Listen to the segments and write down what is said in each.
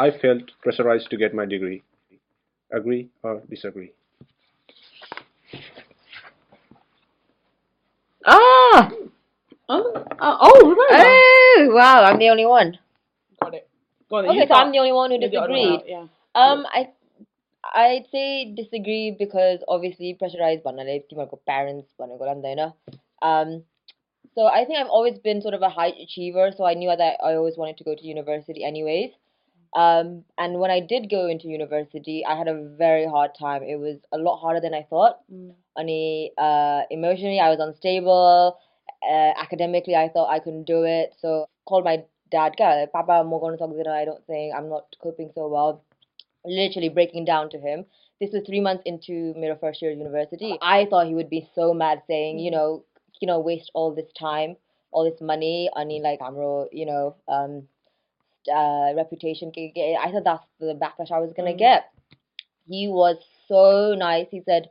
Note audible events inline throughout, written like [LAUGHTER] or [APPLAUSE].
I felt pressurized to get my degree. Agree or disagree? Ah! Oh, uh, oh, Roberta. Oh, wow, I'm the only one. Got it. Go on, then, Okay, you so I'm the only one who You're the odd one disagreed. Yeah. Um, I, I'd say disagree because obviously pressurized banale timar ko parents bane ko landa na. Um, so I think I've always been sort of a high achiever, so I knew that I always wanted to go to university anyways. Um, and when I did go into university, I had a very hard time. It was a lot harder than I thought. Mm. Ani, uh, emotionally, I was unstable. Uh, academically, I thought I couldn't do it. So called my dad, "Ka, Papa, mo going to I don't think I'm not coping so well. Literally breaking down to him. This was three months into my first year of university. I thought he would be so mad, saying, you know, you know, waste all this time, all this money. Ani, like, I'm, you know, um, uh, reputation. I thought that's the backlash I was gonna Mm. get. He was so nice. He said,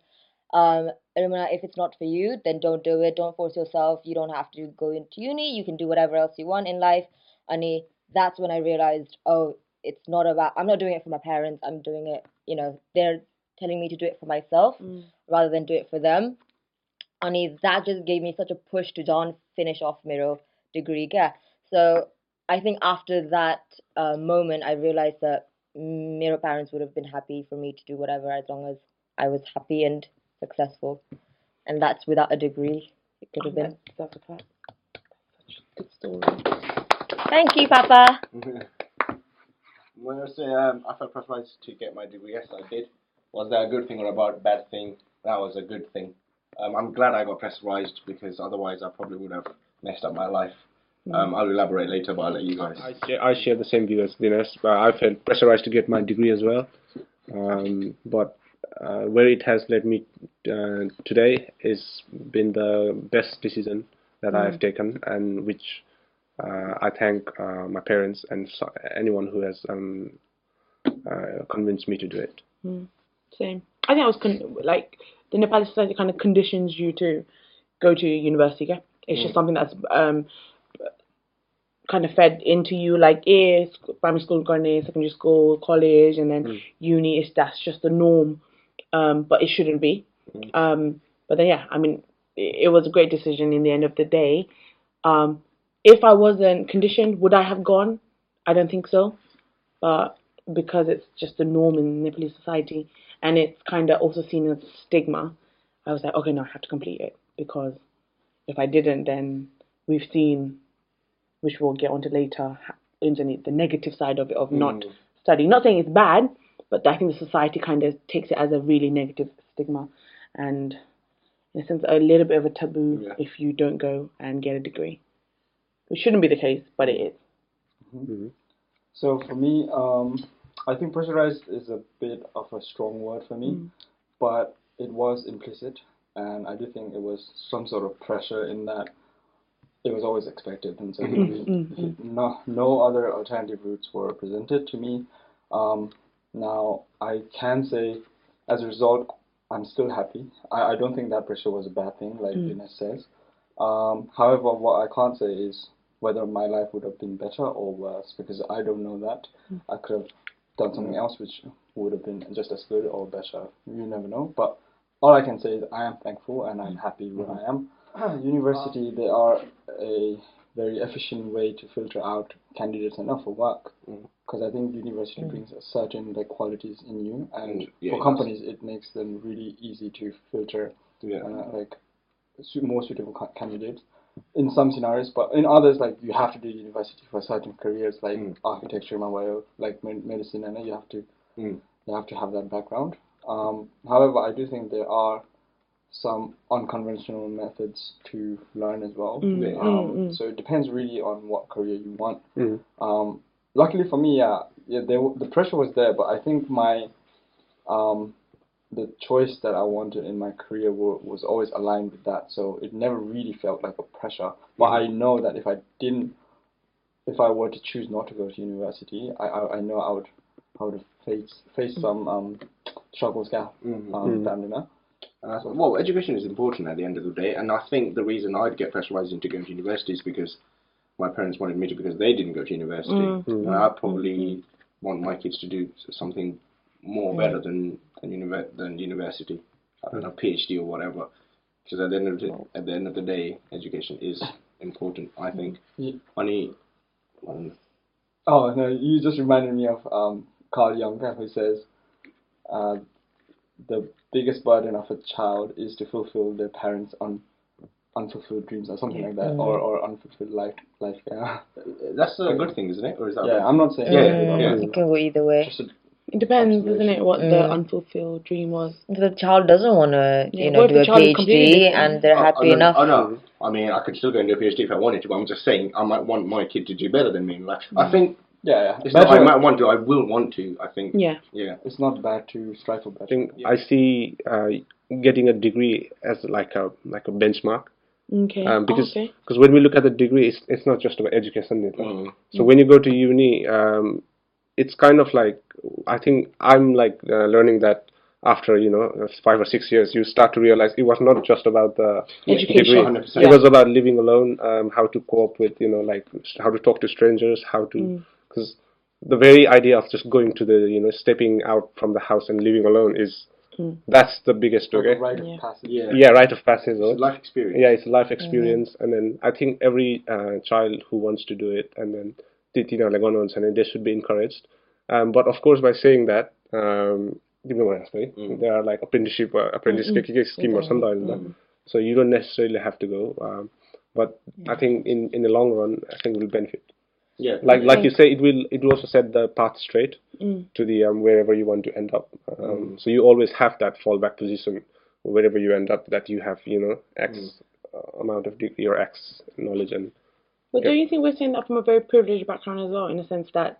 um, if it's not for you, then don't do it. Don't force yourself. You don't have to go into uni. You can do whatever else you want in life. And he, that's when I realized, oh, it's not about, I'm not doing it for my parents. I'm doing it, you know, they're telling me to do it for myself Mm. rather than do it for them. And he, that just gave me such a push to John finish off Miro degree. Yeah. So I think after that uh, moment, I realized that Miro parents would have been happy for me to do whatever as long as I was happy and successful. And that's without a degree. It could have been. That's a such a good story. Thank you, Papa. [LAUGHS] when I say um, I felt pressurized to get my degree, yes, I did. Was that a good thing or a bad, bad thing? That was a good thing. Um, I'm glad I got pressurized because otherwise I probably would have messed up my life. Um, I'll elaborate later, but I'll let you guys. I share, I share the same view as Dinesh. But I felt pressurized to get my degree as well. Um, but uh, where it has led me uh, today has been the best decision that I have taken, and which uh, I thank uh, my parents and so, anyone who has um, uh, convinced me to do it. Same. I think I was con- like the Nepali society kind of conditions you to go to university. Yeah? It's just something that's um kind of fed into you, like eh, primary school, garden, secondary school, college, and then uni. Is that's just the norm, um, but it shouldn't be. Um, but then yeah, I mean, it, it was a great decision in the end of the day. Um, if I wasn't conditioned, would I have gone? I don't think so. But because it's just the norm in Nepalese society and it's kind of also seen as stigma, I was like, okay, no, I have to complete it because if I didn't, then we've seen, which we'll get onto later, ha- internet the negative side of it of not mm. studying. Not saying it's bad, but I think the society kind of takes it as a really negative stigma and in a sense a little bit of a taboo Yeah. if you don't go and get a degree. Which shouldn't be the case, but it is. Mm-hmm. Mm-hmm. So for me, um, I think pressurized is a bit of a strong word for me, mm. but it was implicit, and I do think it was some sort of pressure in that it was always expected, and so mm-hmm. Mm-hmm. no no other alternative routes were presented to me. Um, now I can say, as a result, I'm still happy. I, I don't think that pressure was a bad thing, like mm. Ines says. Um, however, what I can't say is whether my life would have been better or worse because I don't know that. Mm. I could have done something mm. else which would have been just as good or better. You never know. But all I can say is I am thankful and I'm happy where mm-hmm. I am. [CLEARS THROAT] University, they are a very efficient way to filter out candidates enough for work because I think university brings a certain like qualities in you, and Mm, yeah, for companies it makes them really easy to filter Yeah. uh, like su- more suitable ca- candidates in some scenarios, but in others, like you have to do university for certain careers, like Mm. architecture, mobile, like med- medicine, and you have to Mm. you have to have that background. Um, however, I do think there are some unconventional methods to learn as well. Yeah. Um, So it depends really on what career you want. Mm. Um, luckily for me, yeah, yeah, there, the pressure was there, but I think my um, the choice that I wanted in my career wa- was always aligned with that. So it never really felt like a pressure. But I know that if I didn't, if I were to choose not to go to university, I I, I know I would I would face face some um, struggles, yeah, Mhm. um, family, no? And I thought, well, education is important at the end of the day, and I think the reason I'd get pressurized into going to university is because my parents wanted me to because they didn't go to university, and I probably want my kids to do something more better than than, univer- than university. I don't know, PhD or whatever. Because at the end of the at the end of the day, education is important. I think. Yeah. Only, um, Oh no, you just reminded me of um, Carl Jung, who says, uh, "The biggest burden of a child is to fulfill their parents' un- unfulfilled dreams, or something like that, or, or unfulfilled life. Life, yeah. [LAUGHS] that's a good thing, isn't it? Or is that? Yeah, I'm not saying Yeah, that, yeah, yeah. It can go either way. It depends, isn't it, what the Mm. unfulfilled dream was. The child doesn't want to, Yeah, you know, do a child is completely PhD and they're Oh, happy oh, no, enough. Oh no, I mean I could still go and do a PhD if I wanted to, but I'm just saying I might want my kid to do better than me. Like I think yeah, yeah. it's not I might want to, I will want to. I think. Yeah. Yeah. it's not bad to strive for better. I think I see uh, getting a degree as like a like a benchmark Okay. um, because oh, okay. cause when we look at the degree, it's, it's not just about education. It's like- Mm. So when you go to uni, um, it's kind of like I think I'm like uh, learning that after you know five or six years, you start to realize it was not just about the Education. degree. 100%. It was about living alone, um, how to cope with you know like how to talk to strangers, how to because the very idea of just going to the you know stepping out from the house and living alone is that's the biggest Like a okay. rite of Yeah. passage. Yeah. Yeah, rite of passage. It's or- a life experience. yeah, it's a life experience, and then I think every uh, child who wants to do it, and then you know, like on and they should be encouraged. Um, but of course, by saying that, um, give me one aspect. There are like apprenticeship, uh, apprentice scheme or something like that. So you don't necessarily have to go. Um, but I think in in the long run, I think it will benefit. Yeah. Like like you say, it will it will also set the path straight to the um, wherever you want to end up. Um, So you always have that fallback position wherever you end up that you have you know X uh, amount of degree or X knowledge and But don't you think we're saying that from a very privileged background as well, in the sense that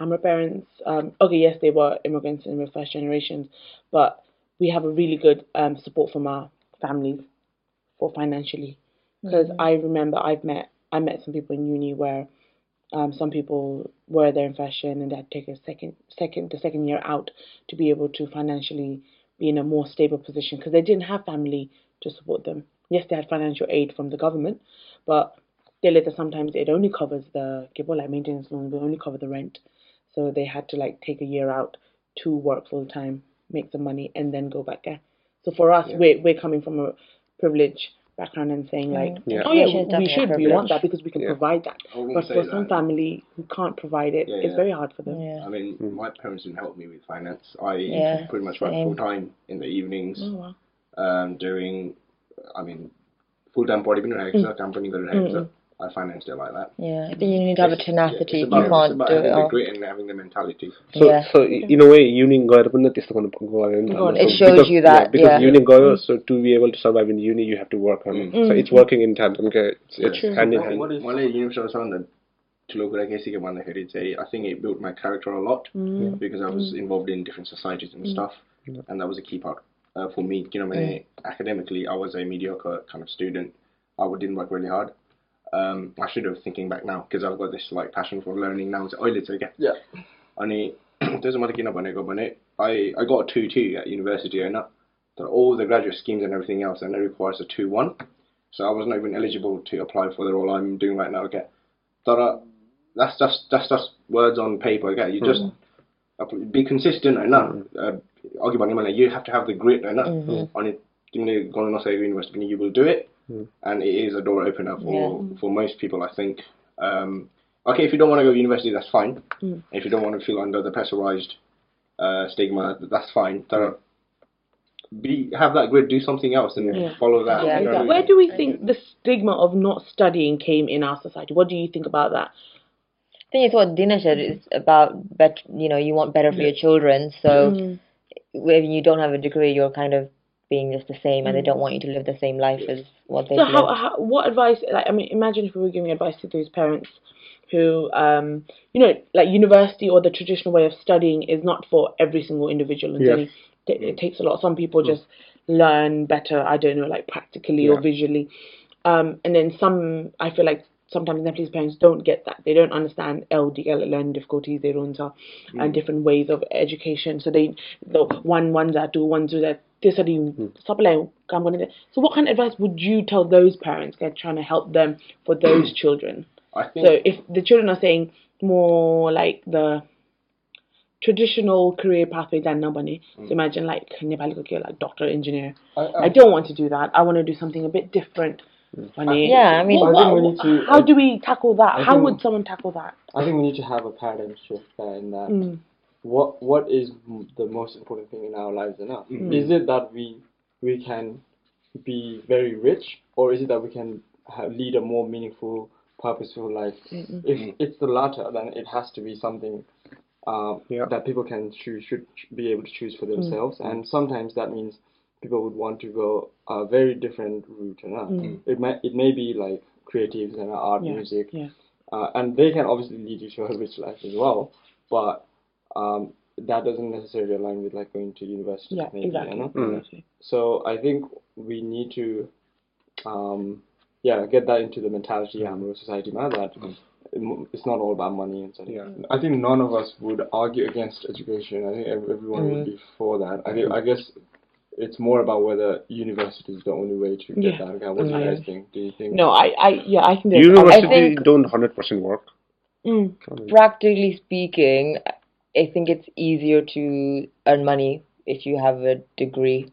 um, our parents, um, okay, yes, they were immigrants in we're first generations, but we have a really good um, support from our families for financially. Because I remember I've met I met some people in uni where um, some people were there in fashion and they had take a second second the second year out to be able to financially be in a more stable position because they didn't have family to support them. Yes, they had financial aid from the government, but still later sometimes it only covers the give like maintenance loan, will only cover the rent. So they had to like take a year out to work full time, make some money, and then go back there. So for us, we're we're coming from a privileged background and saying like, Yeah. oh yeah, Education is we definitely a should, we want that because we can Yeah. provide that. But say for that. some family who can't provide it, Yeah, it's very hard for them. Yeah. I mean, hmm. my parents didn't help me with finance. I Yeah, pretty much worked full time in the evenings, Oh wow. um, doing, I mean, full time bodybuilding hmm. extra, company got an hmm, extra. I financed it like that. Yeah, I think you need to have a It's- tenacity. It's you about, it's can't about do it having the all. grit and having the mentality. So, Yeah. so i- in a way, uni गएर पनि त त्यस्तो गर्नु गयो नि त Go on. So It shows because- you that, because yeah. uni गयो, so to be able to survive in uni, you have to work on it. So it's working in tandem. Okay, it's, it's True. hand in What- hand. what is मैले युनिभर्सिटीमा सबभन्दा ठुलो कुरा के सिकेँ भन्दाखेरि चाहिँ I think it built my character a lot because I was involved in different societies and stuff and that was a key part uh, for me किनभने academically I was a mediocre kind of student I didn't work really hard um, I should have thinking back now because I've got this like passion for learning now. So I did again. Yeah. Only [CLEARS THROAT] doesn't matter kina bane bane. I I got a two two at university and that all the graduate schemes and everything else and it requires a two one. So I was not even eligible to apply for the role I'm doing right now. Okay. That that's just that's just words on paper. Okay. You just mm. be consistent and that. Arguably, you have to have the grit and that. On it, you will do it and it is a door opener for Yeah. for most people I think um, okay if you don't want to go to university that's fine if you don't want to feel under the pressurized uh, stigma that's fine तर be have that grid do something else and Yeah. follow that Yeah, you know? Where do we think the stigma of not studying came in our society? What do you think about that? I think it's what Dina said. It's about bet. You know, you want better for your children. So when you don't have a degree, you're kind of being just the same, and they don't want you to live the same life as what they do So how, how what advice like I mean imagine if we were giving advice to those parents who um you know like university or the traditional way of studying is not for every single individual and Yeah. only it, it takes a lot. Some people just learn better I don't know like practically or visually. Um and then some I feel like sometimes Nepalese parents don't get that. They don't understand LDL learning difficulties they don't uh, and different ways of education. So they the one ones that do ones do that त्यसरी सबैलाई काम गर्ने so what kind of advice would you tell those parents that are trying to help them for those children I think so if the children are saying more like the traditional career pathway than nobody. So imagine like Nepali ko ke, like doctor, engineer. I, I, I don't want to do that. I want to do something a bit different. Funny. Yeah, I mean, What- I think we what- need to- how do we tackle that? I How think- would someone tackle that? I think we need to have a paradigm shift there in that. Mm. What what is the most important thing in our lives enough? Is it that we we can be very rich, or is it that we can ha lead a more meaningful, purposeful life? If it's the latter, then it has to be something uh, Yeah. that people can choose, should be able to choose for themselves. And sometimes that means people would want to go a very different route. You know? It may it may be like creatives and art, Yeah, music, yeah. uh, and they can obviously lead you to a rich life as well. But um, that doesn't necessarily align with like going to university. Yeah, maybe, exactly. You know? exactly. So I think we need to, um, yeah, get that into the mentality of society now that it- it's not all about money and stuff. Yeah. I think none of us would argue against education. I think ev- everyone would be for that. I think I guess it's more about whether university is the only way to get Yeah. that. Okay, what do you guys think? Do you think? No, I, I, yeah, I think there's. University think- don't hundred percent work. Mm, practically speaking, I think it's easier to earn money if you have a degree.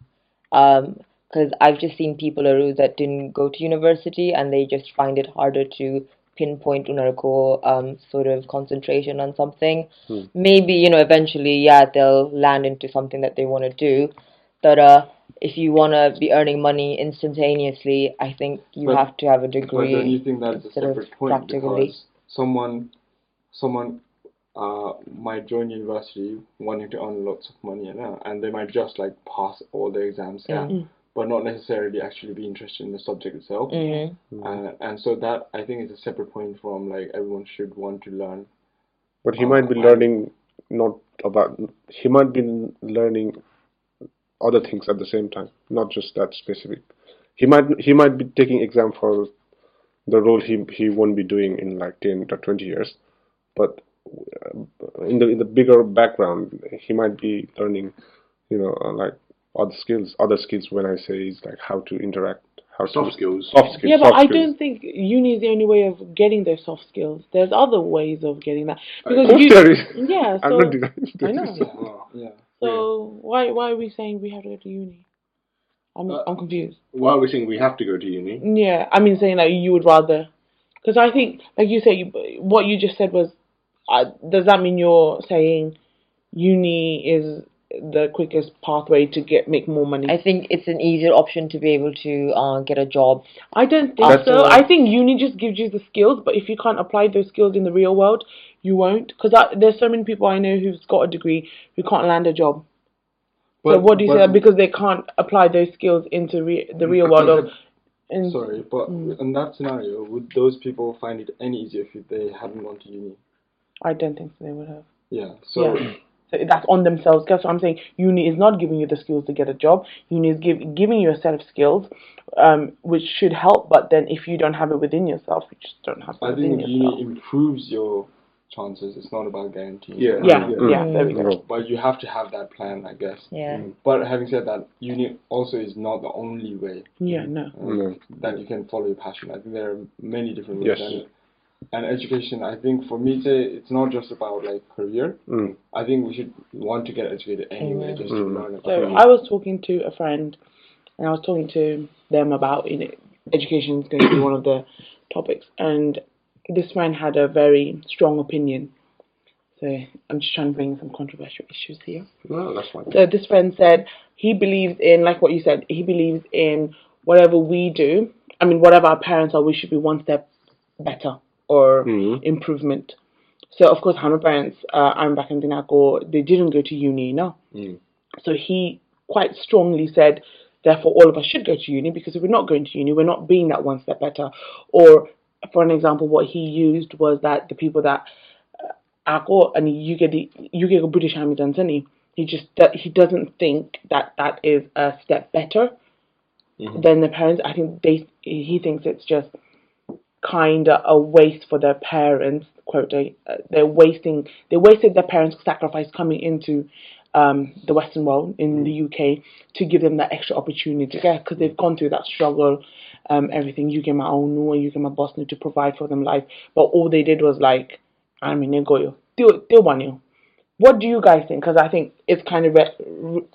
Um, because I've just seen people Aru, that didn't go to university and they just find it harder to pinpoint unarko um sort of concentration on something. Maybe, you know, eventually, yeah, they'll land into something that they want to do. But uh, if you want to be earning money instantaneously, I think you But- have to have a But then degree. you think that's a separate point because someone, someone, uh, might join university wanting to earn lots of money, you know, and they might just like pass all the exams, yeah, but not necessarily actually be interested in the subject itself. Mhm. Uh, and so that I think is a separate point from like everyone should want to learn. But he Oh, might be learning not about. He might be learning other things at the same time, not just that specific. He might he might be taking exam for the role he he won't be doing in like ten or twenty years, but uh, in the in the bigger background, he might be learning, you know, uh, like other skills. Other skills when I say is like how to interact, how Soft to skills. soft skills. yeah, but soft I skills. don't think uni is the only way of getting those soft skills. There's other ways of getting that because course you, there is. [LAUGHS] yeah. I'm So not denying I this. know. Wow. [LAUGHS] Yeah. So why why are we saying we have to go to uni? I'm Uh, I'm confused. Why are we saying we have to go to uni? Yeah, I mean saying that you would rather, because I think like you say, you, what you just said was, uh, does that mean you're saying uni is the quickest pathway to get make more money? I think it's an easier option to be able to uh, get a job. I don't think That's so. all. I think uni just gives you the skills, but if you can't apply those skills in the real world, you won't. Because there's so many people I know who's got a degree who can't land a job. so what do you say? but- that Because they can't apply those skills into re- the real world of. And Sorry, but in that scenario, would those people find it any easier if they hadn't gone to uni? I don't think so they would have. Yeah. So Yeah. [CLEARS THROAT] So that's on themselves. That's what I'm saying. Uni is not giving you the skills to get a job. Uni is give, giving you a set of skills, um, which should help. But then if you don't have it within yourself, you just don't have it I within think yourself. uni improves your chances. It's not about guarantees. Yeah. yeah, Yeah. yeah, there we go. No. But you have to have that plan, I guess. Yeah. But having said that, uni also is not the only way Yeah, no. uh, No. that you can follow your passion. I think there are many different ways. Yes. And, and education, I think for me, say it's not just about like career. Mm. I think we should want to get educated anyway, just to Mm. learn So. I was talking to a friend, and I was talking to them about you know, education is going to be one of the topics, and this friend had a very strong opinion. So I'm just trying to bring some controversial issues here. No, that's fine. So this friend said he believes in, like what you said, he believes in whatever we do. I mean, whatever our parents are, we should be one step better or Mhm. improvement. So of course, Hannah parents, uh, I'm back in Dinako, they didn't go to uni, no. Mm. So he quite strongly said, therefore, all of us should go to uni because if we're not going to uni, we're not being that one step better. Or, for an example, what he used was that the people that ako and you get the you get a British Hamilton, he he just he doesn't think that that is a step better than the parents. I think they he thinks it's just kind of a waste for their parents. Quote, uh, they're wasting they wasted their parents' sacrifice coming into um, the Western world in the UK to give them that extra opportunity to get because they've gone through that struggle. Um, everything you my own new you get my boss new to provide for them life, but all they did was like, I mean, they go you, do do one you. what do you guys think? Because I think it's kind of re- re-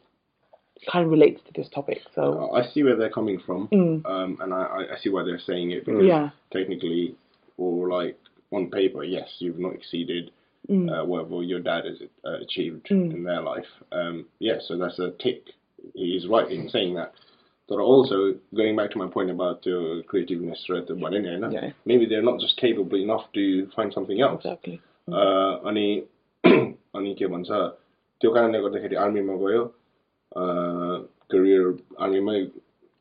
kind of relates to this topic. So I see where they're coming from, Mm. um, and I, I- I see why they're saying it. Because yeah, technically, or like on paper, yes, you've not exceeded Mm. uh, whatever your dad has uh, achieved Mm. in their life. Um, yeah, so that's a tick. He is right in saying that. But also, going back to my point about uh, creativeness, right, the one in there, no? Yeah. maybe they're not just capable enough to find something else. exactly. Uh, अनि अनि के भन्छ त्यो कारणले गर्दाखेरि आर्मीमा गयो career आर्मीमै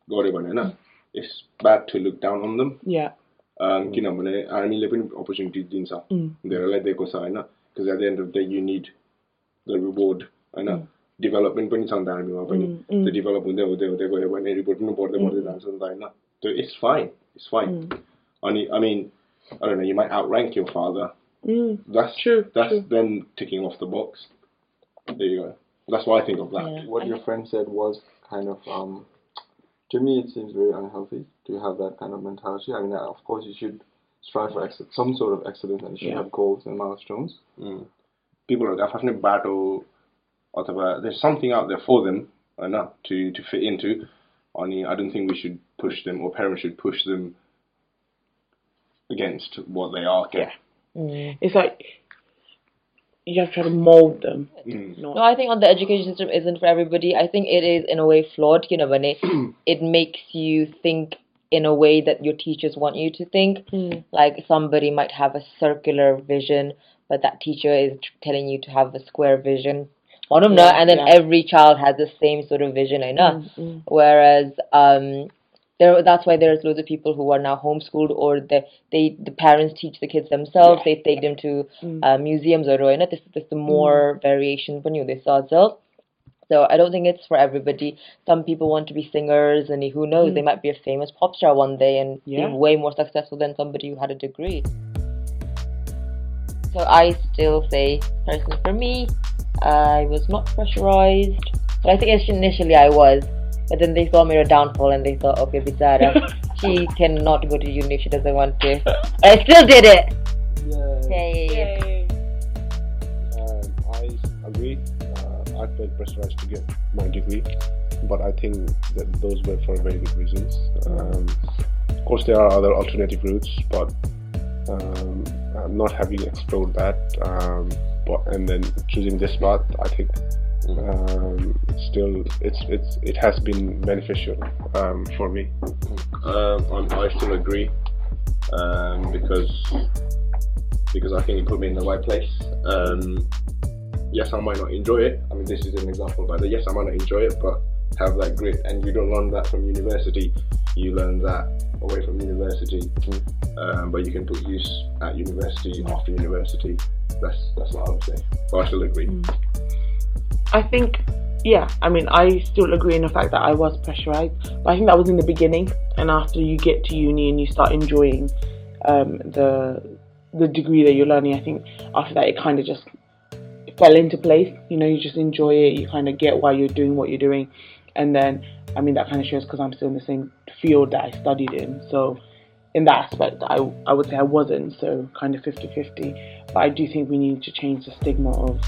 गऱ्यो भने होइन it's bad to look down on दम Yeah. किनभने आर्मीले पनि अपर्च्युनिटी दिन्छ Mm. धेरैलाई दिएको छ होइन because eight the end of the you need the reward होइन डेभलपमेन्ट पनि छ नि त आर्मीमा पनि Mm, mm. त्यो डेभलप हुँदै हुँदै हुँदै गयो भने रिपोर्ट पनि बढ्दै बढ्दै जान्छ नि त होइन त्यो इट्स फाइन इट्स फाइन अनि आई मिन I don't know, you might outrank your father. Mm. That's True, That's true. then ticking off the box. There you go. That's what I think of that. Yeah. What your friend said was kind of, um, to me, it seems very unhealthy to have that kind of mentality. I mean, of course, you should strive for ex- some sort of excellence and you should Yeah. have goals and milestones. Mm. People are definitely battle whatever. There's something out there for them enough to, to fit into. Only I don't think we should push them or parents should push them against what they are. Yeah. Mm. It's like you have to try to mold them. Mm. No, I think on the education system isn't for everybody. I think it is in a way flawed. You know, when it [CLEARS THROAT] it makes you think in a way that your teachers want you to think. Mm. Like somebody might have a circular vision, but that teacher is t- telling you to have a square vision. One of them, Yeah, and then yeah. every child has the same sort of vision. I know. Mm, mm. Whereas um, there that's why there's loads of people who are now homeschooled or the they the parents teach the kids themselves yeah. they take them to mm. uh, museums or roina this this the more mm. variation when you they saw itself so I don't think it's for everybody. Some people want to be singers, and who knows, mm. they might be a famous pop star one day and yeah. be way more successful than somebody who had a degree. So I still say, personally, for me, I was not pressurized, but I think initially I was. But then they saw me a downfall and they thought, okay, Bizarra, [LAUGHS] she cannot go to uni if she doesn't want to. I still did it! Yeah. Yay! Um, I agree. Uh, I felt pressurized to get my degree, but I think that those were for very good reasons. Um, of course, there are other alternative routes, but um, I'm not having explored that, um, but and then choosing this path, I think um, it's still it's it's it has been beneficial um, for me. Um, I'm, still agree um, because because I think it put me in the right place. Um, yes, I might not enjoy it. I mean, this is an example, but yes, I might not enjoy it, but have that grit. And you don't learn that from university. You learn that away from university, um, but you can put use at university after university. That's that's what I would say. But I still agree. I think, yeah, I mean, I still agree in the fact that I was pressurized, but I think that was in the beginning, and after you get to uni and you start enjoying um, the the degree that you're learning, I think after that it kind of just fell into place. You know, you just enjoy it, you kind of get why you're doing what you're doing, and then, I mean, that kind of shows because I'm still in the same field that I studied in, so. In that aspect, I, I would say I wasn't, so kind of 50 50. But I do think we need to change the stigma of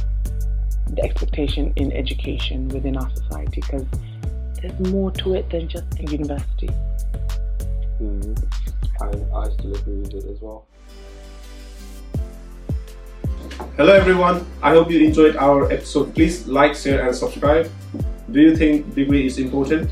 the expectation in education within our society because there's more to it than just a university. Mm. I, I still agree with it as well. Hello everyone, I hope you enjoyed our episode. Please like, share and subscribe. Do you think degree is important?